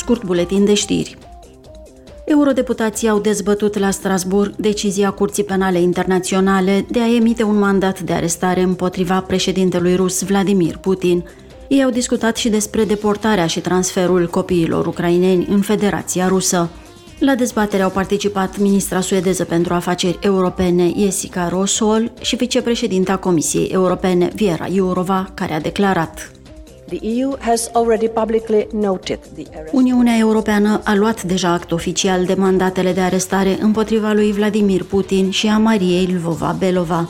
scurt buletin de știri. Eurodeputații au dezbătut la Strasburg decizia Curții Penale Internaționale de a emite un mandat de arestare împotriva președintelui rus Vladimir Putin. Ei au discutat și despre deportarea și transferul copiilor ucraineni în Federația Rusă. La dezbatere au participat ministra suedeză pentru afaceri europene Jessica Rosol și vicepreședinta Comisiei Europene Viera Jourova, care a declarat Uniunea Europeană a luat deja act oficial de mandatele de arestare împotriva lui Vladimir Putin și a Mariei Lvova-Belova.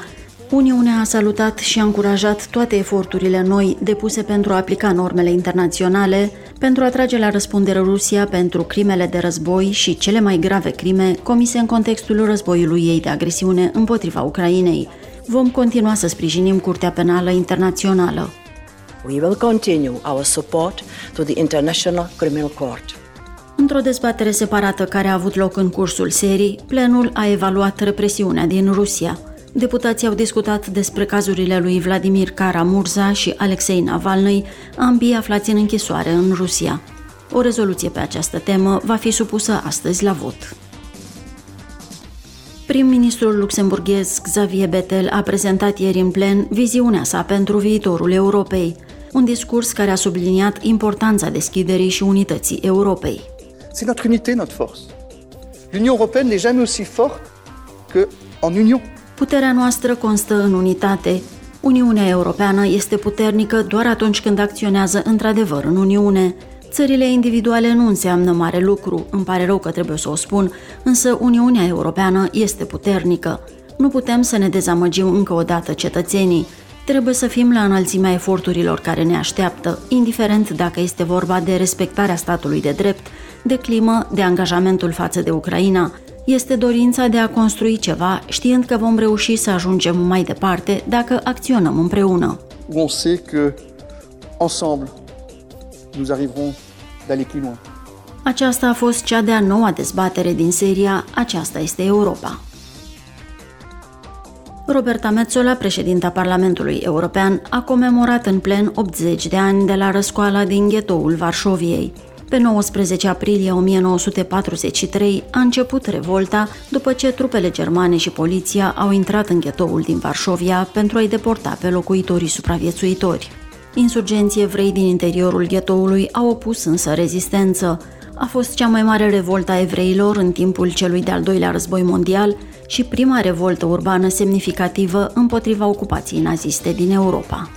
Uniunea a salutat și a încurajat toate eforturile noi depuse pentru a aplica normele internaționale, pentru a trage la răspundere Rusia pentru crimele de război și cele mai grave crime comise în contextul războiului ei de agresiune împotriva Ucrainei. Vom continua să sprijinim Curtea Penală Internațională. We will continue our support to the International Criminal Court. Într-o dezbatere separată care a avut loc în cursul serii, plenul a evaluat represiunea din Rusia. Deputații au discutat despre cazurile lui Vladimir Karamurza și Alexei Navalny, ambii aflați în închisoare în Rusia. O rezoluție pe această temă va fi supusă astăzi la vot. Prim-ministrul luxemburghez Xavier Bettel a prezentat ieri în plen viziunea sa pentru viitorul Europei, un discurs care a subliniat importanța deschiderii și unității Europei. C'est notre unité, notre force. L'Union européenne n'est jamais aussi forte que en union. Puterea noastră constă în unitate. Uniunea Europeană este puternică doar atunci când acționează într-adevăr în Uniune. Țările individuale nu înseamnă mare lucru, îmi pare rău că trebuie să o spun, însă Uniunea Europeană este puternică. Nu putem să ne dezamăgim încă o dată cetățenii. Trebuie să fim la înălțimea eforturilor care ne așteaptă, indiferent dacă este vorba de respectarea statului de drept, de climă, de angajamentul față de Ucraina. Este dorința de a construi ceva, știind că vom reuși să ajungem mai departe dacă acționăm împreună. On sait que ensemble nous arriverons d'aller plus loin. Aceasta a fost cea de-a noua dezbatere din seria Aceasta este Europa. Roberta Metzola, președinta Parlamentului European, a comemorat în plen 80 de ani de la răscoala din ghetoul Varșoviei. Pe 19 aprilie 1943 a început revolta după ce trupele germane și poliția au intrat în ghetoul din Varșovia pentru a-i deporta pe locuitorii supraviețuitori. Insurgenții evrei din interiorul ghetoului au opus însă rezistență. A fost cea mai mare revoltă a evreilor în timpul celui de-al doilea război mondial și prima revoltă urbană semnificativă împotriva ocupației naziste din Europa.